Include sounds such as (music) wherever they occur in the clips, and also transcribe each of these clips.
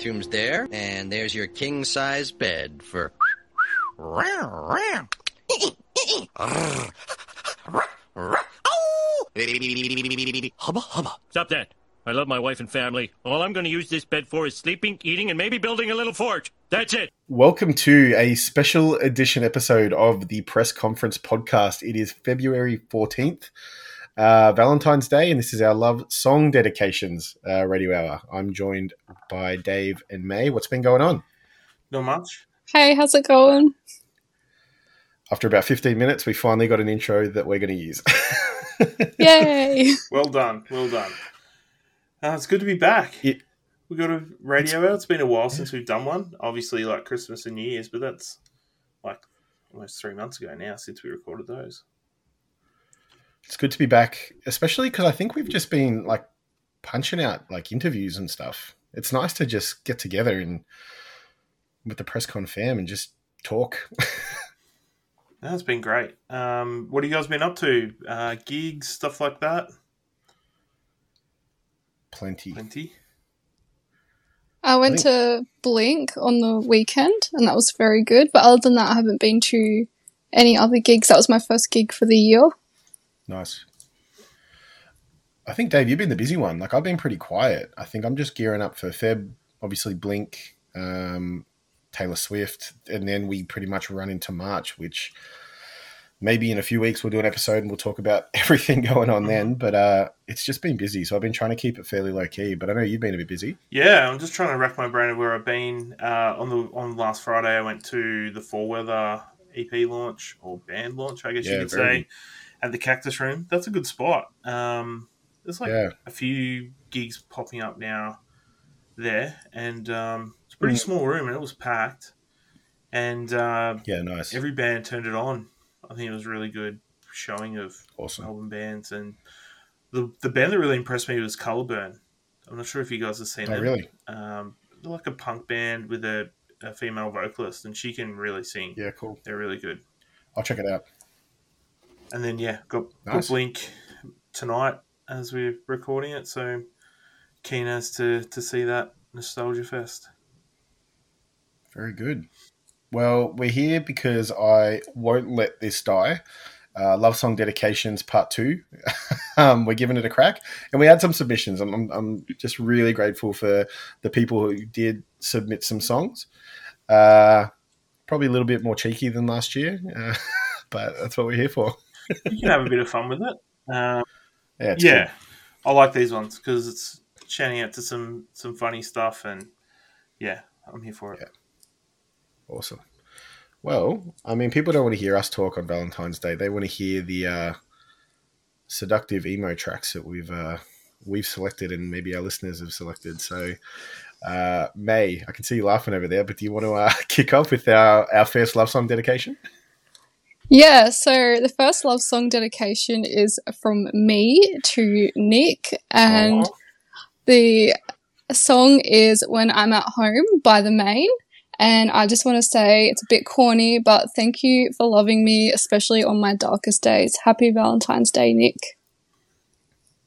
TV's there, bathroom's there, and there's your king size bed for. Hubba hubba. Stop that. I love my wife and family. All I'm going to use this bed for is sleeping, eating, and maybe building a little fort. That's it. Welcome to a special edition episode of the press conference podcast. It is February 14th, uh, Valentine's Day, and this is our love song dedications uh, radio hour. I'm joined by Dave and May. What's been going on? Not much. Hey, how's it going? After about 15 minutes, we finally got an intro that we're going to use. (laughs) Yay! Well done. Well done. Uh, it's good to be back. It- we got a radio hour. It's been a while since we've done one. Obviously, like Christmas and New Year's, but that's like almost three months ago now since we recorded those. It's good to be back, especially because I think we've just been like punching out like interviews and stuff. It's nice to just get together and with the press con fam and just talk. (laughs) That's been great. Um, what have you guys been up to? Uh, gigs, stuff like that. Plenty. Plenty. I went to Blink on the weekend and that was very good. But other than that, I haven't been to any other gigs. That was my first gig for the year. Nice. I think Dave, you've been the busy one. Like I've been pretty quiet. I think I'm just gearing up for Feb. Obviously, Blink, um, Taylor Swift, and then we pretty much run into March, which maybe in a few weeks we'll do an episode and we'll talk about (laughs) everything going on then. But uh, it's just been busy, so I've been trying to keep it fairly low key. But I know you've been a bit busy. Yeah, I'm just trying to rack my brain of where I've been. Uh, on the on last Friday, I went to the Four Weather EP launch or band launch, I guess Yeah, you could say, at the Cactus Room. That's a good spot. Um, there's like Yeah. a few gigs popping up now there, and um, it's a pretty Mm. small room, and it was packed. And uh, Yeah, nice. every band turned it on. I think it was a really good showing of awesome. album bands, and the the band that really impressed me was Colorburn. I'm not sure if you guys have seen Oh, them. really? Um, they're like a punk band with a, a female vocalist, and she can really sing. Yeah, cool. They're really good. I'll check it out. And then yeah, got, got Nice. Blink tonight as we're recording it. So keen as to to see that nostalgia fest. Very good. Well, we're here because I won't let this die. Uh, Love Song Dedications Part 2. (laughs) um, we're giving it a crack. And we had some submissions. I'm, I'm, I'm just really grateful for the people who did submit some songs. Uh, probably a little bit more cheeky than last year, uh, (laughs) but that's what we're here for. You can have a bit of fun with it. Um, Yeah, yeah, good. I like these ones because it's shouting out to some some funny stuff, and yeah, I'm here for it. Awesome. Well, I mean, people don't want to hear us talk on Valentine's Day. They want to hear the uh, seductive emo tracks that we've uh, we've selected, and maybe our listeners have selected. So, uh, May, I can see you laughing over there, but do you want to uh, (laughs) kick off with our, our first love song dedication? Yeah, so the first love song dedication is from me to Nick, and Aw. the song is When I'm at Home by The Maine. And I just want to say it's a bit corny, but thank you for loving me, especially on my darkest days. Happy Valentine's Day, Nick.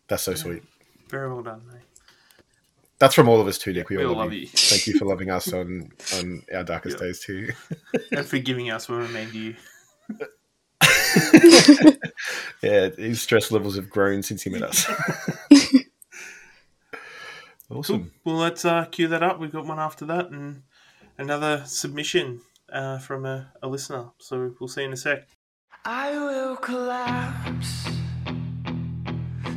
That's so sweet. Very well done, mate. That's from all of us too, Nick. We, We all all love love you. you. Thank you for (laughs) loving us on on our darkest Yeah. days too. and for giving us when we mean to you. (laughs) yeah, his stress levels have grown since he met us. (laughs) awesome. Well, let's uh, cue that up. We've got one after that, and another submission uh, from a, a listener. So we'll see you in a sec. I will collapse.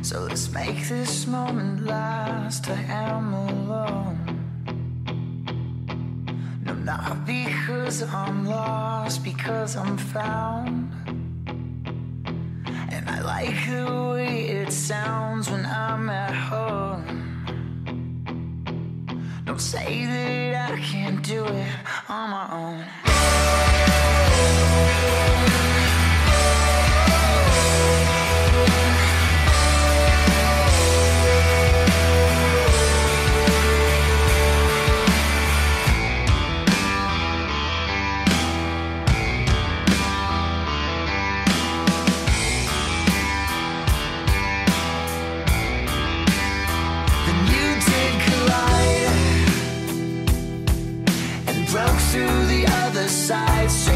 So let's make this moment last. I am alone. No, not because I'm lost, because I'm found. And I like the way it sounds when I'm at home. Don't say that I can't do it on my own. size.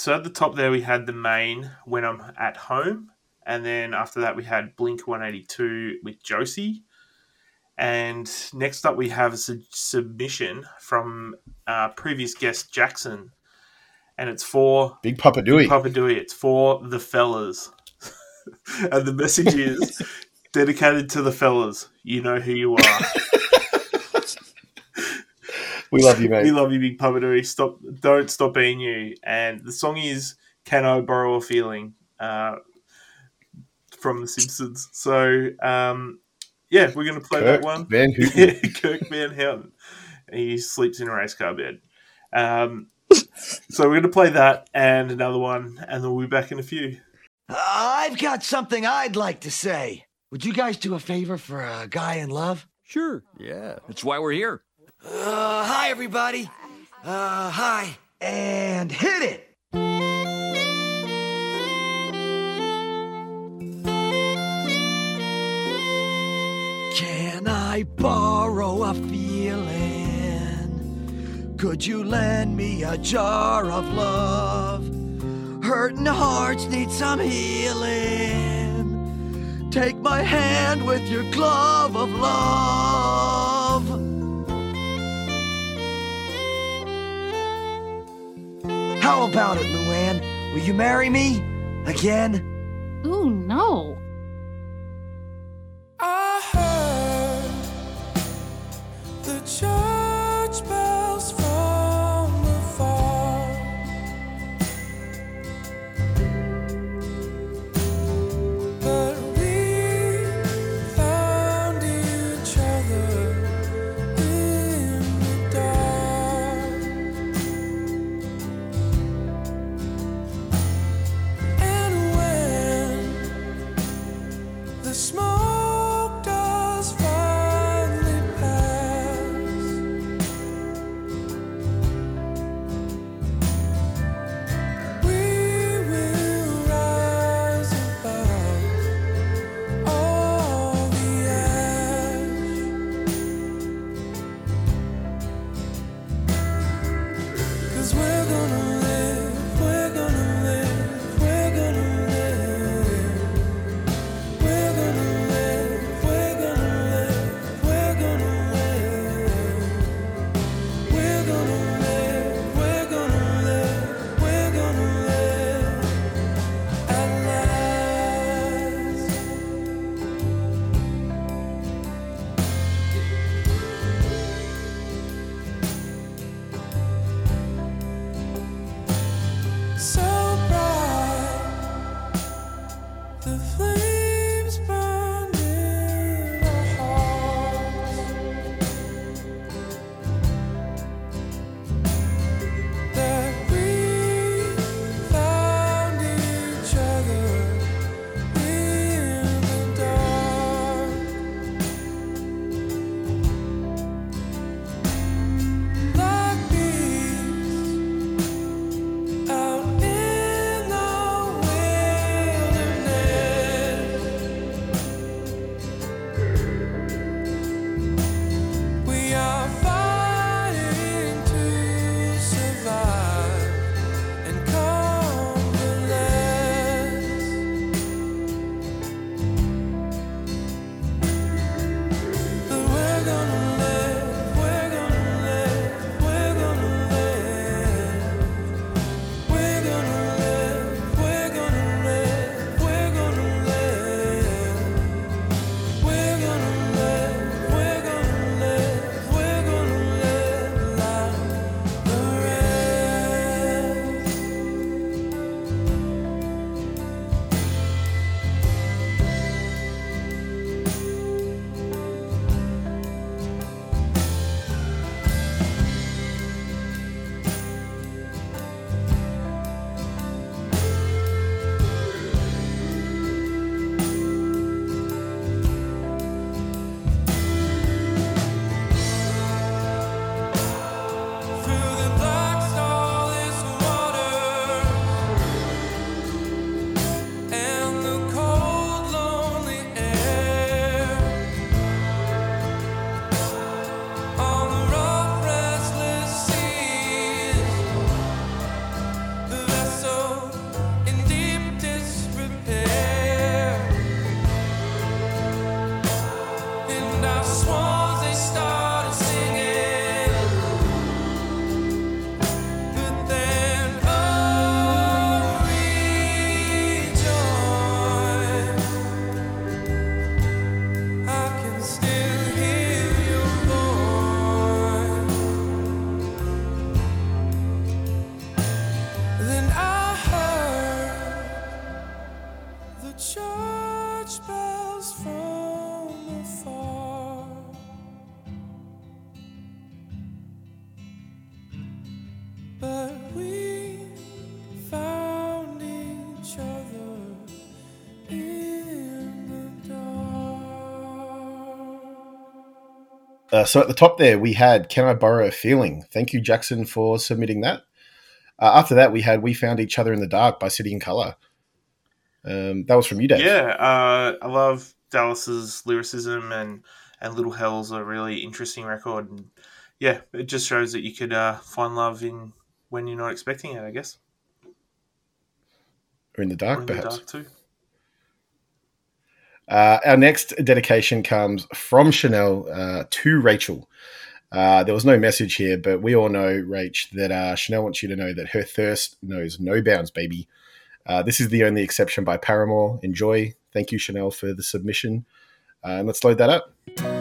So at the top there, we had the Maine when I'm at home. And then after that, we had Blink 182 with Josie. And next up, we have a su- submission from uh, previous guest Jackson. And it's for Big Papa Dewey. Papa Dewey. It's for the fellas. (laughs) and the message is (laughs) dedicated to the fellas. You know who you are. (laughs) (laughs) We love you, mate. We love you, Big Papa Dewey. Stop! Don't stop being you. And the song is "Can I Borrow a Feeling" uh, from The Simpsons. So, um, yeah, we're going to play that one. Van (laughs) Houten. (laughs) Kirk Van Houten. He sleeps in a race car bed. Um, so we're going to play that and another one, and then we'll be back in a few. I've got something I'd like to say. Would you guys do a favor for a guy in love? Sure, yeah. That's why we're here. Uh, hi, everybody. Uh, hi. And hit it! Can I borrow a feeling? Could you lend me a jar of love? Hurting hearts need some healing. Take my hand with your glove of love. How about it, Luann? Will you marry me? Again? Ooh, no. I heard the church Uh, so at the top there, we had Can I Borrow a Feeling? Thank you, Jackson, for submitting that. Uh, after that, we had We Found Each Other in the Dark by City and Colour. Um, that was from you, Dave. Yeah, uh, I love Dallas's lyricism and and Little Hell's a really interesting record. And yeah, it just shows that you could uh, find love in when you're not expecting it. I guess. Or in the dark, in the perhaps. dark too. Uh, our next dedication comes from Chanel uh, to Rachel. Uh, there was no message here, but we all know, Rach, that uh, Chanel wants you to know that her thirst knows no bounds, baby. Uh, this is the only exception by Paramore. Enjoy. Thank you, Chanel, for the submission. Uh, and let's load that up.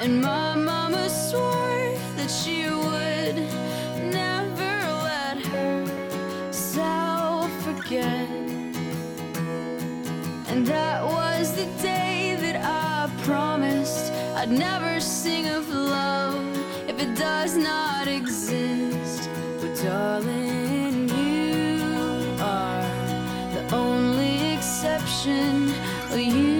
And my mama swore that she would never let herself forget. And that was the day that I promised I'd never sing of love if it does not exist. But darling, you are the only exception. You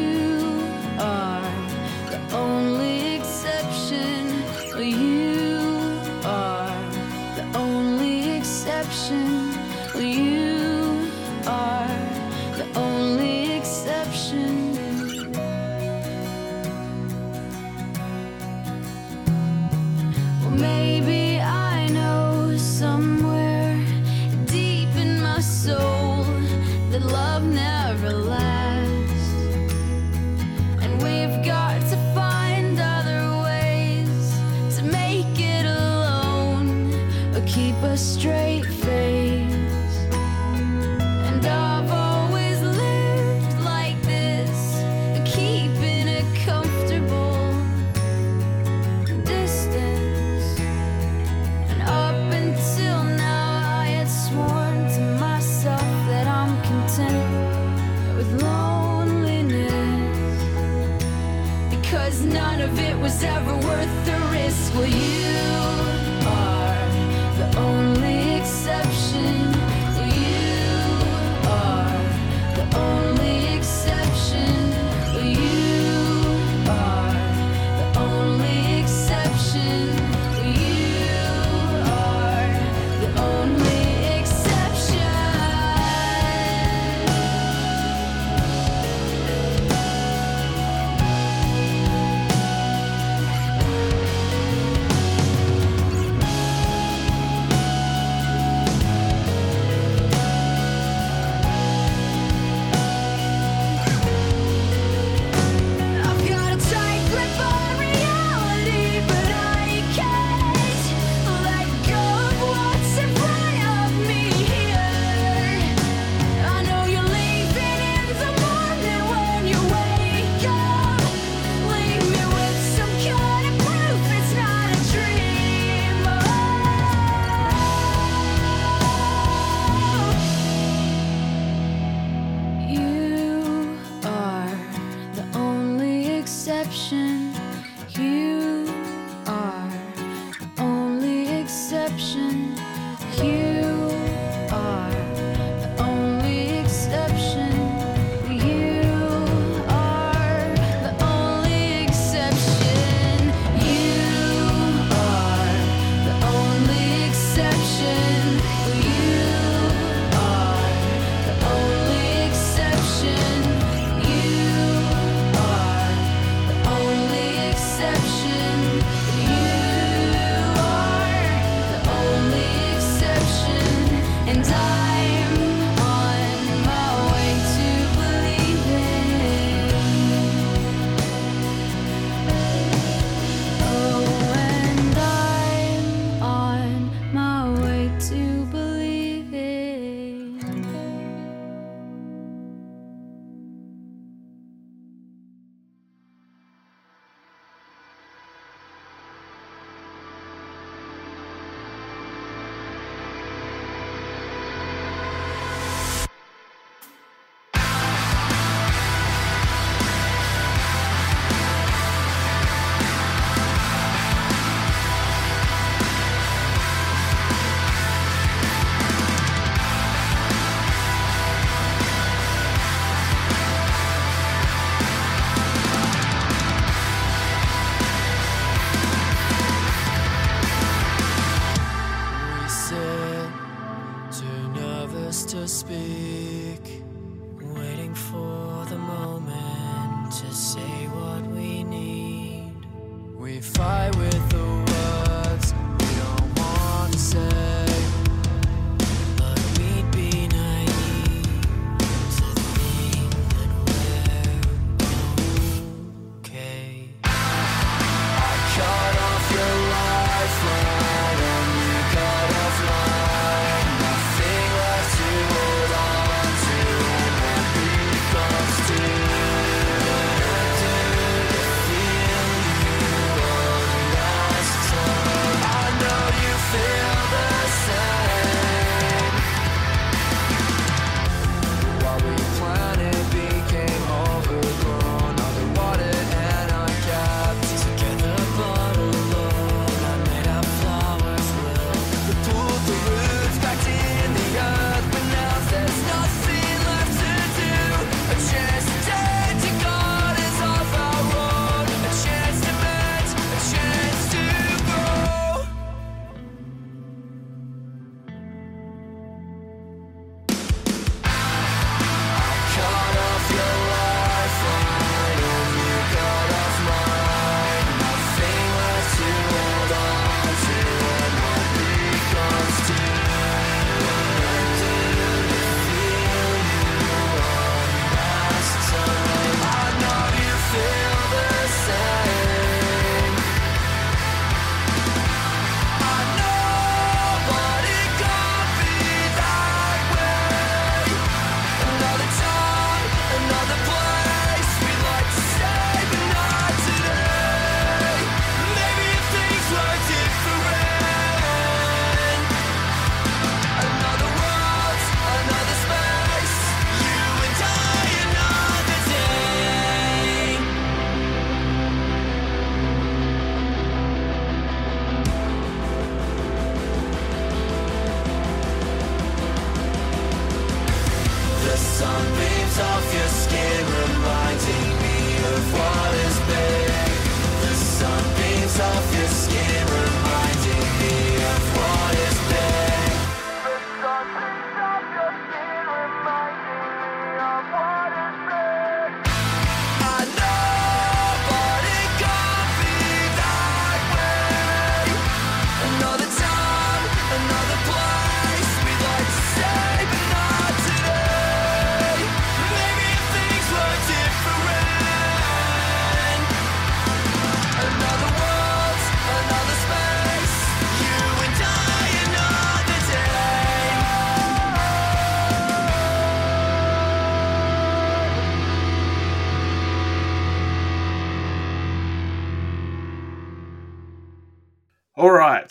was ever worth the risk. Well, you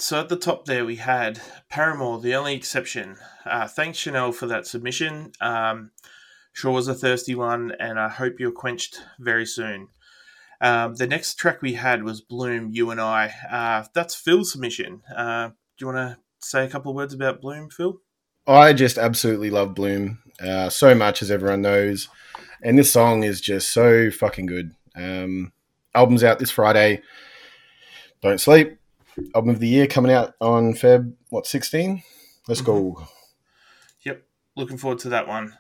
so at the top there we had Paramore, the only exception. Uh, thanks, Chanel, for that submission. Um, sure was a thirsty one, and I hope you're quenched very soon. Um, the next track we had was Bloom, You and I. Uh, that's Phil's submission. Uh, do you want to say a couple of words about Bloom, Phil? I just absolutely love Bloom uh, so much, as everyone knows, and this song is just so fucking good. Um, album's out this Friday. Don't sleep. Album of the year coming out on Feb what sixteen. Let's go. Yep, looking forward to that one.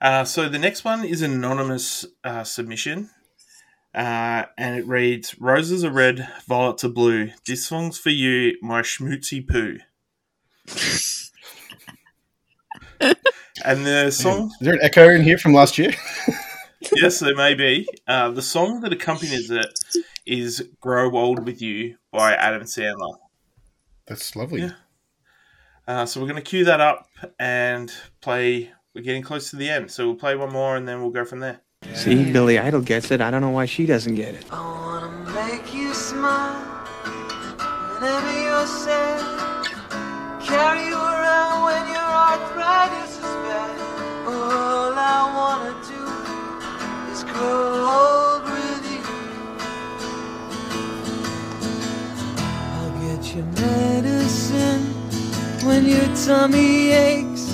Uh, so the next one is an anonymous uh, submission, uh, and it reads: "Roses are red, violets are blue. This song's for you, my schmootsy poo." (laughs) and the song, Is there an echo in here from last year? (laughs) (laughs) yes, there may be. Uh, the song that accompanies it is "Grow Old with You" by Adam Sandler. That's lovely. Yeah. Uh, so we're going to cue that up and play. We're getting close to the end, so we'll play one more and then we'll go from there. See, Billy Idol gets it. I don't know why she doesn't get it. I wanna make you smile whenever you're sad. Carry you around when your arthritis is bad. All I wanna do is grow old with you. I'll get your medicine when your tummy aches.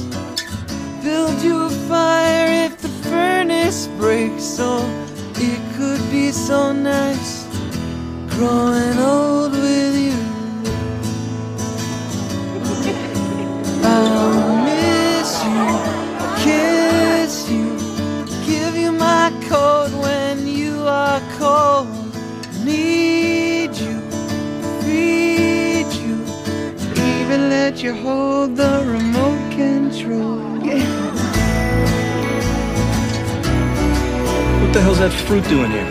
Build you a fire if the furnace breaks. Oh, it could be so nice growing old with feed you, feed you. Even let you hold the remote control. Yeah. What the hell's that fruit doing here?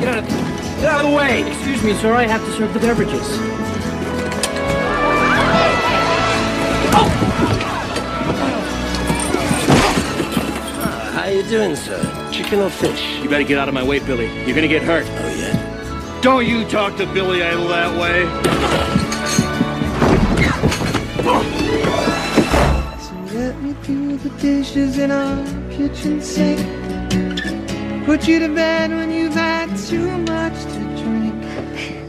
Get out of the way! Excuse me, sir, I have to serve the beverages. you doing, sir? Chicken or fish? You better get out of my way, Billy. You're gonna get hurt. Oh, yeah? Don't you talk to Billy Idol that way. So let me do the dishes in our kitchen sink. Put you to bed when you've had too much to drink.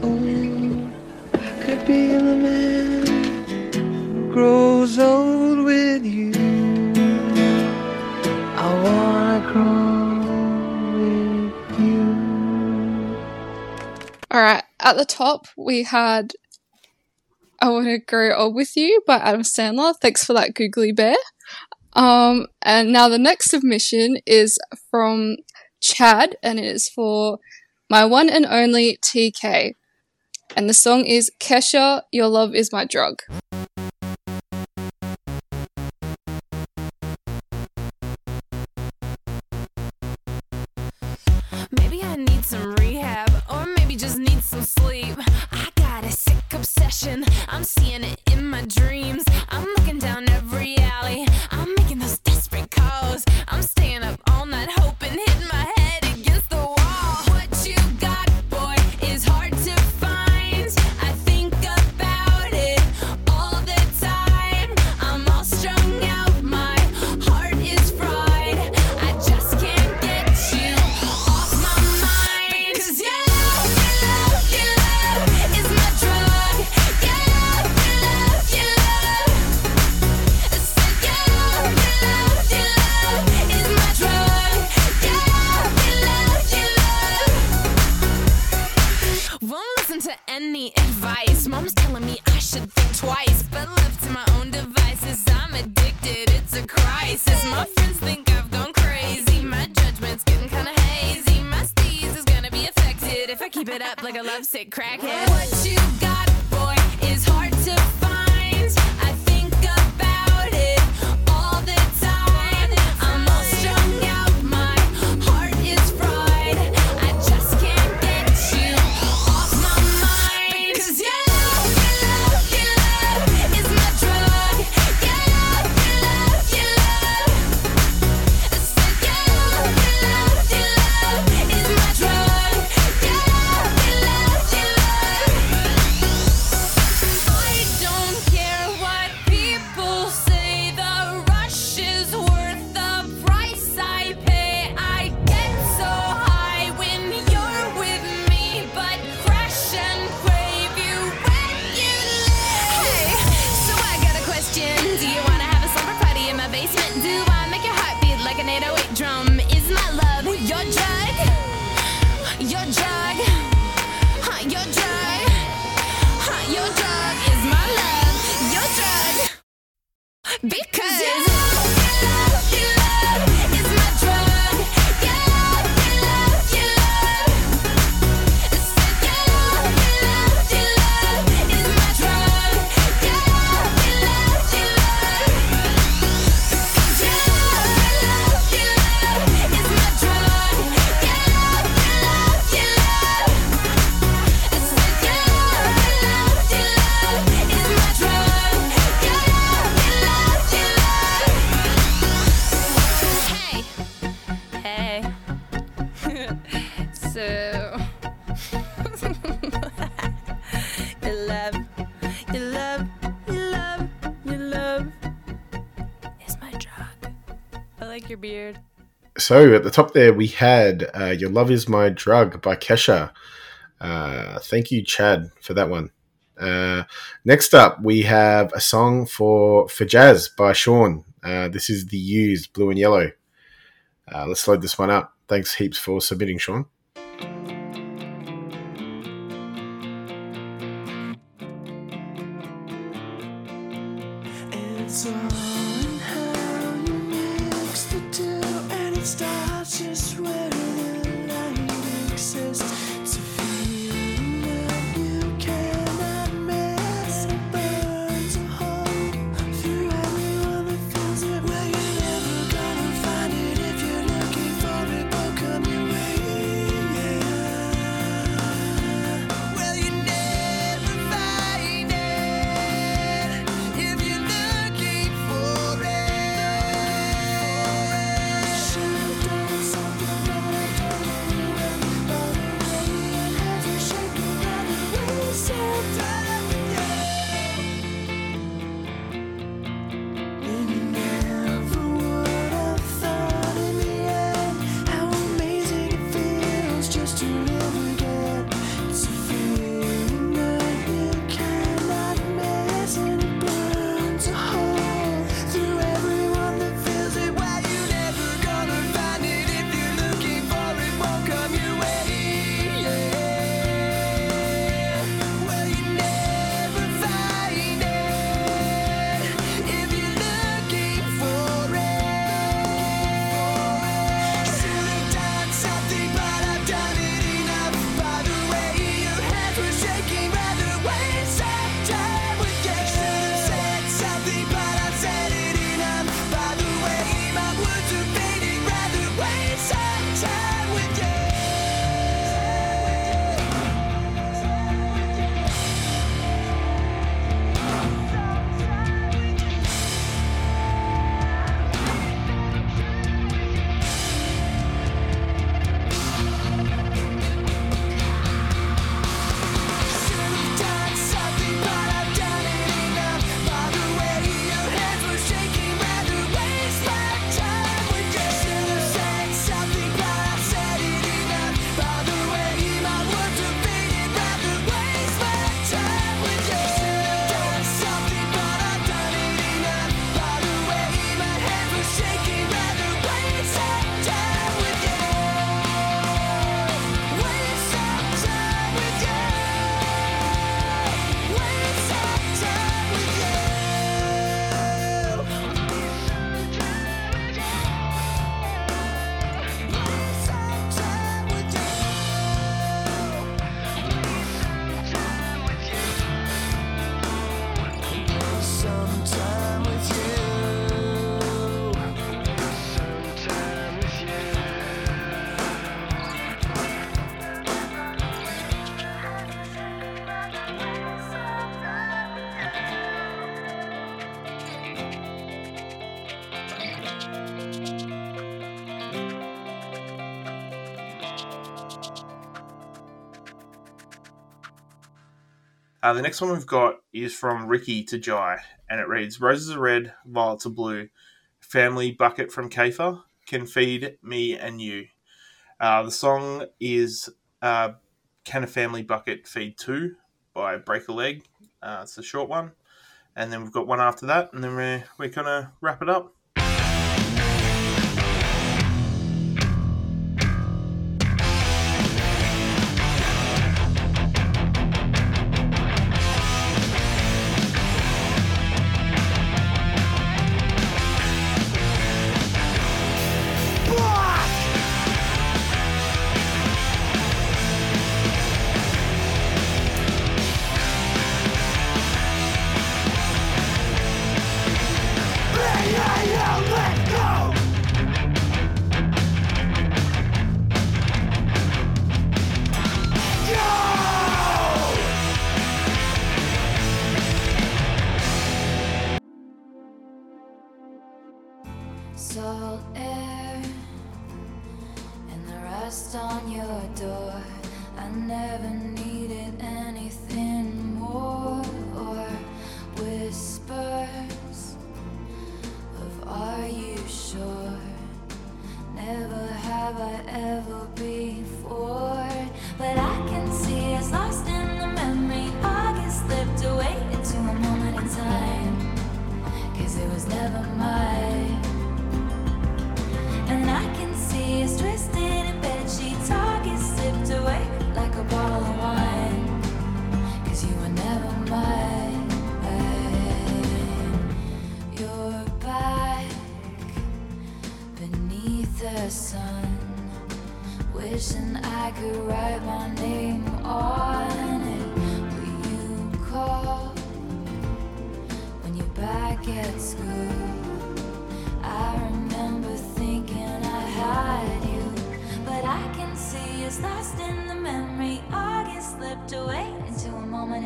Oh, I could be the man who grows old. at the top, we had I Want to Grow Old With You by Adam Sandler. Thanks for that, Googly Bear. Um, and now the next submission is from Chad and it is for my one and only TK. And the song is Kesha, Your Love Is My Drug. so at the top there, we had uh, Your Love Is My Drug by Kesha. Uh, thank you, Chad, for that one. Uh, next up, we have a song for, for Jazz by Sean. Uh, this is The Used, Blue and Yellow. Uh, let's load this one up. Thanks heaps for submitting, Sean. Uh, the next one we've got is from Ricky to Jai, and it reads Roses are red, violets are blue. Family bucket from Kafer can feed me and you. Uh, the song is uh, Can a Family Bucket Feed Two by Break a Leg. Uh, it's a short one. And then we've got one after that, and then we're, we're going to wrap it up.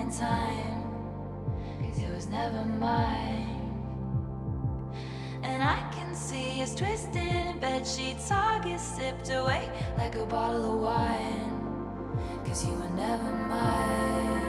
in time. Cause it was never mine. And I can see us twisted in bed sheets, August sipped away like a bottle of wine. Cause you were never mine.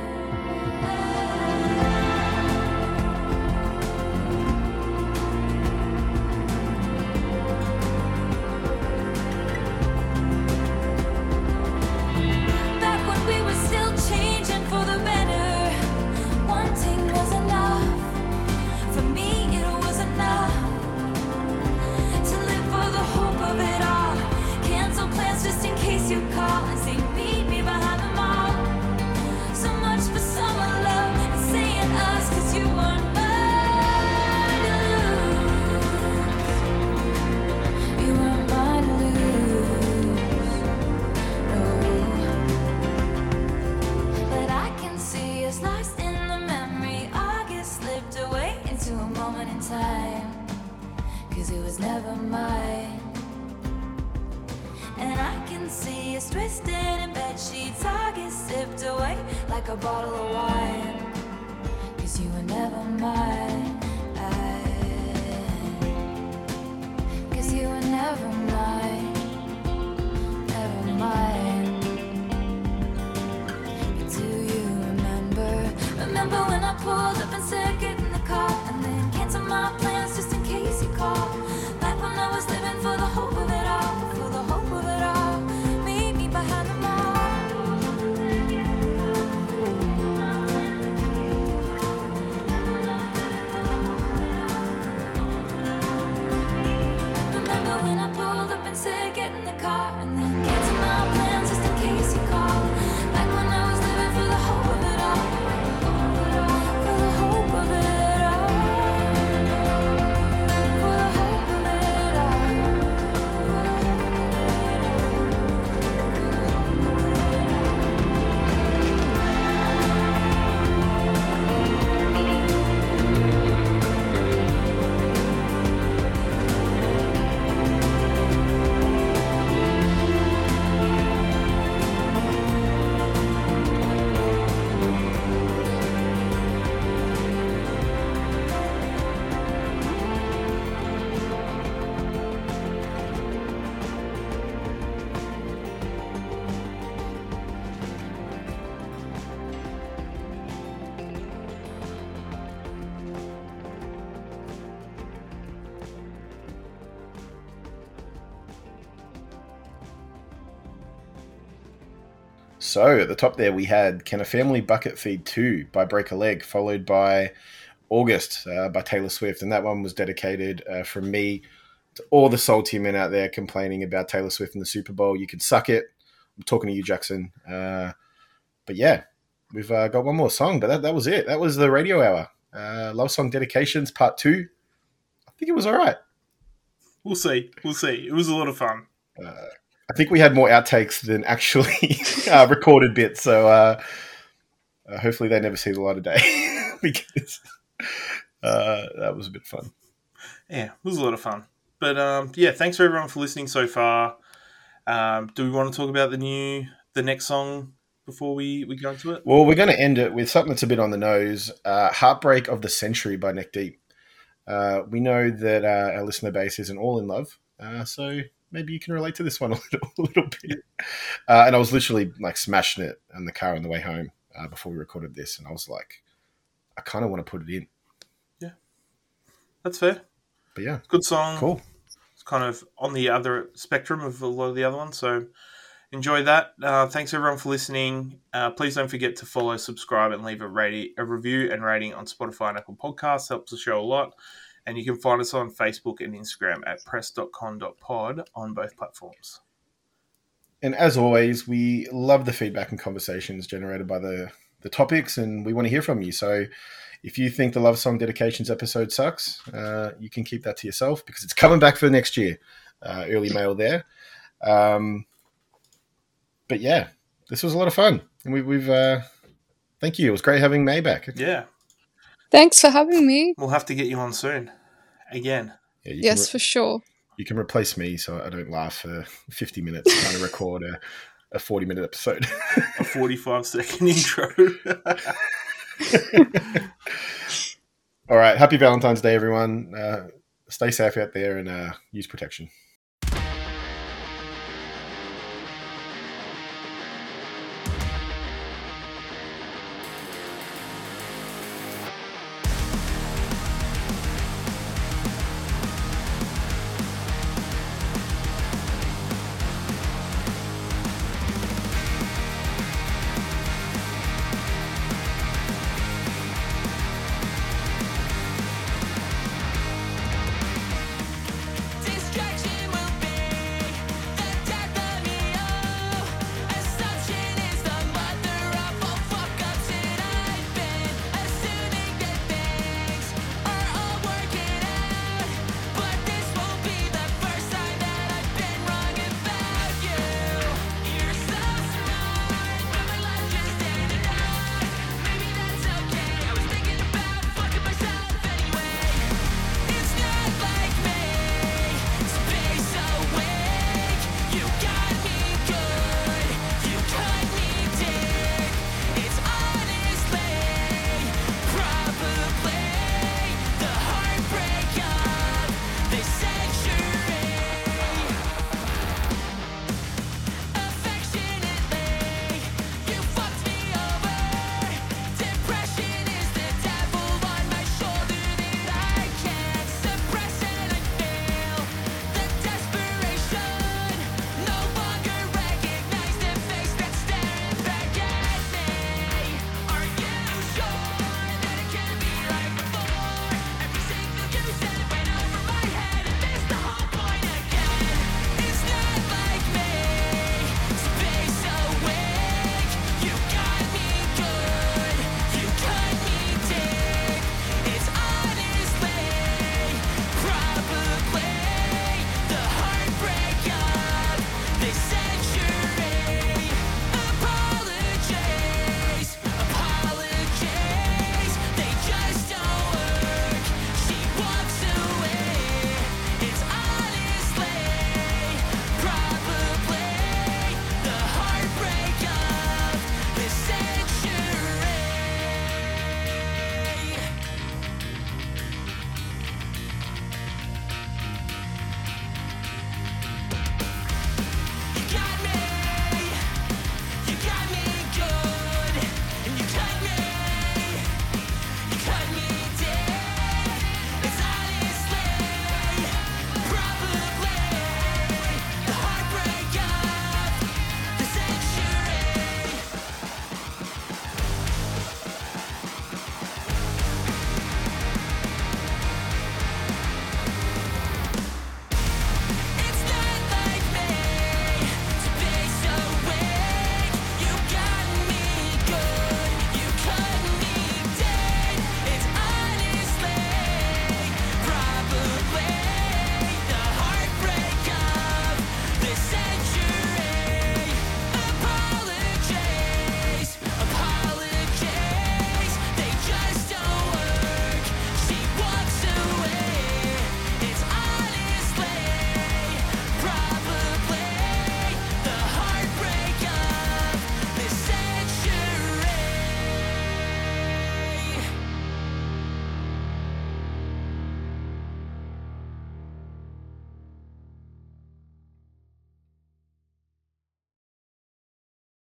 You So at the top there, we had Can a Family Bucket Feed 2 by Break a Leg, followed by August uh, by Taylor Swift. And that one was dedicated uh, from me to all the salty men out there complaining about Taylor Swift in the Super Bowl. You can suck it. I'm talking to you, Jackson. Uh, but yeah, we've uh, got one more song, but that, that was it. That was the radio hour. Uh, Love Song Dedications Part 2. I think it was all right. We'll see. We'll see. It was a lot of fun. I think we had more outtakes than actually (laughs) uh, recorded bits. So uh, uh, hopefully they never see the light of day (laughs) because uh, that was a bit fun. Yeah, it was a lot of fun. But um, yeah, thanks for everyone for listening so far. Um, do we want to talk about the new, the next song before we, we go into it? Well, we're going to end it with something that's a bit on the nose uh, Heartbreak of the Century by Neck Deep. Uh, we know that uh, our listener base isn't all in love. Uh, so maybe you can relate to this one a (laughs) little, a little bit. Uh, and I was literally like smashing it in the car on the way home uh, before we recorded this. And I was like, I kind of want to put it in. Yeah, that's fair. But yeah. Good song. Cool. It's kind of on the other spectrum of a lot of the other ones. So enjoy that. Uh, thanks everyone for listening. Uh, please don't forget to follow, subscribe, and leave a rating, a review and rating on Spotify and Apple Podcasts. Helps the show a lot. And you can find us on Facebook and Instagram at press.con.pod on both platforms. And as always, we love the feedback and conversations generated by the, the topics, and we want to hear from you. So if you think the Love Song Dedications episode sucks, uh, you can keep that to yourself because it's coming back for next year. Uh, early mail there. Um, but yeah, this was a lot of fun. And we, we've, uh, thank you. It was great having May back. Yeah. Thanks for having me. We'll have to get you on soon. Again. Yeah, Yes, can for sure. you can replace me so I don't laugh for 50 minutes trying to record a, a 40 minute episode. A 45 second (laughs) intro. All right. Happy Valentine's Day, everyone. Uh, stay safe out there and uh, use protection.